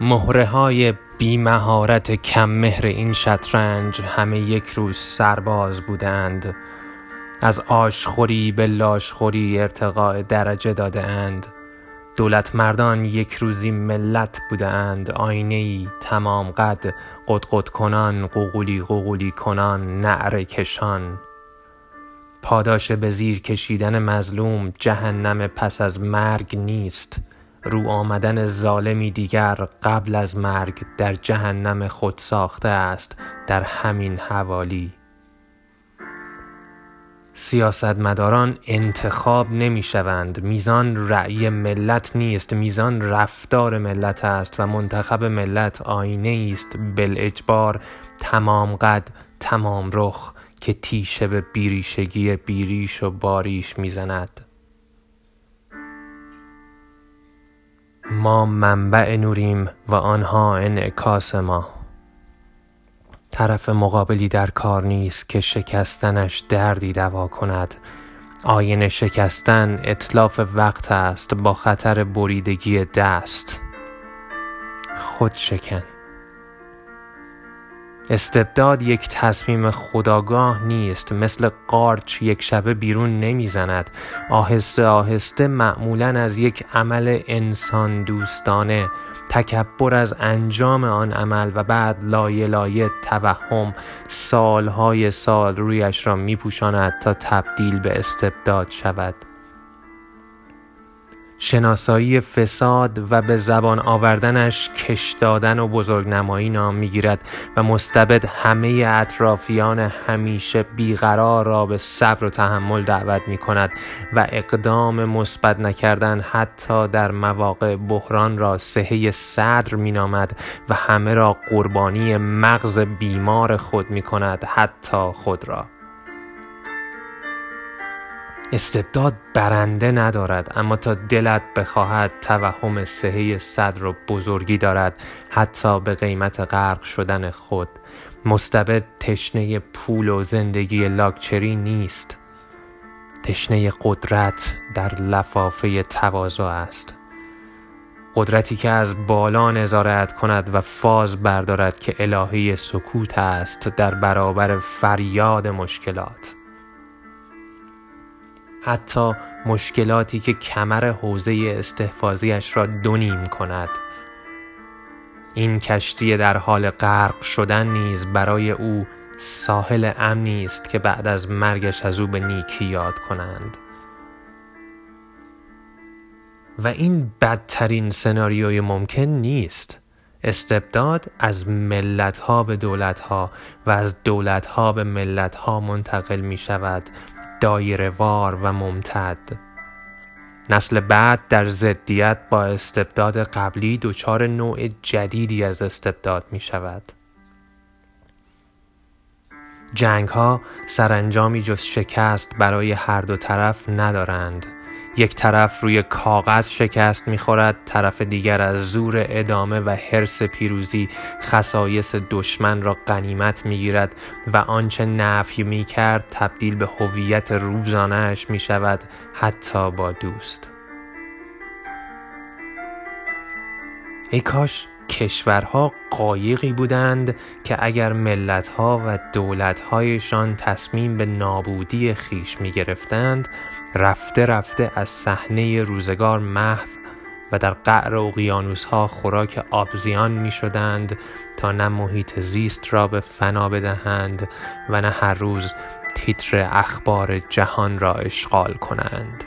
مهره های بیمهارت کم مهر این شطرنج همه یک روز سرباز بودند. از آشخوری به لاشخوری ارتقاء درجه داده اند دولت مردان یک روزی ملت بوده اند آینه ای تمام قد قدقد کنان غوغولی غوغولی کنان نعره کشان. پاداش به زیر کشیدن مظلوم جهنم پس از مرگ نیست. رو آمدن ظالمی دیگر قبل از مرگ در جهنم خود ساخته است در همین حوالی. سیاستمداران انتخاب نمی شوند. میزان رأی ملت نیست. میزان رفتار ملت است و منتخب ملت آینه است. بالاجبار تمام قد تمام رخ که تیشه به بیریشگی بیریش و باریش می‌زند. منبع نوریم و آنها انعکاس ما. طرف مقابلی در کار نیست که شکستنش دردی دوا کند. آینه شکستن اطلاف وقت است با خطر بریدگی دست. خود شکن. استبداد یک تصمیم خداگاه نیست مثل قارچ یک شبه بیرون نمی‌زند. آهسته آهسته معمولا از یک عمل انسان دوستانه تکبر از انجام آن عمل و بعد لایه لایه توهم سالهای سال رویش را میپوشاند تا تبدیل به استبداد شود. شناسایی فساد و به زبان آوردنش کش دادن و بزرگنمایی نام می‌گیرد و مستبد همه اطرافیان همیشه بیقرار را به صبر و تحمل دعوت می کند و اقدام مثبت نکردن حتی در مواقع بحران را سهه صدر می نامد و همه را قربانی مغز بیمار خود می کند حتی خود را. استبداد برنده ندارد اما تا دلت بخواهد توهم سهه صدر و بزرگی دارد حتی به قیمت غرق شدن خود. مستبد تشنه پول و زندگی لاکچری نیست. تشنه قدرت در لفافه تواضع است. قدرتی که از بالا نظارت کند و فاز بردارد که الهی سکوت است در برابر فریاد مشکلات. حتی مشکلاتی که کمر حوزه استحفاظیش را دونیم کند. این کشتی در حال غرق شدن نیز برای او ساحل امنی است که بعد از مرگش از او به نیکی یاد کنند. و این بدترین سناریوی ممکن نیست. استبداد از ملت ها به دولت ها و از دولت ها به ملت ها منتقل می شود وار و ممتد. نسل بعد در ضدیت با استبداد قبلی دچار نوع جدیدی از استبداد می شود جنگ ها سرانجامی جز شکست برای هر دو طرف ندارند. یک طرف روی کاغذ شکست می‌خورد طرف دیگر از زور ادامه و حرس پیروزی خصایص دشمن را غنیمت می‌گیرد و آنچه نفی می‌کرد تبدیل به هویت روزانهاش می‌شود حتی با دوست. ای کاش کشورها قایقی بودند که اگر ملتها و دولتهایشان تصمیم به نابودی خیش می گرفتند رفته رفته از صحنه روزگار محو و در قعر اقیانوس ها خوراک آبزیان می شدند تا نه محیط زیست را به فنا بدهند و نه هر روز تیتر اخبار جهان را اشغال کنند.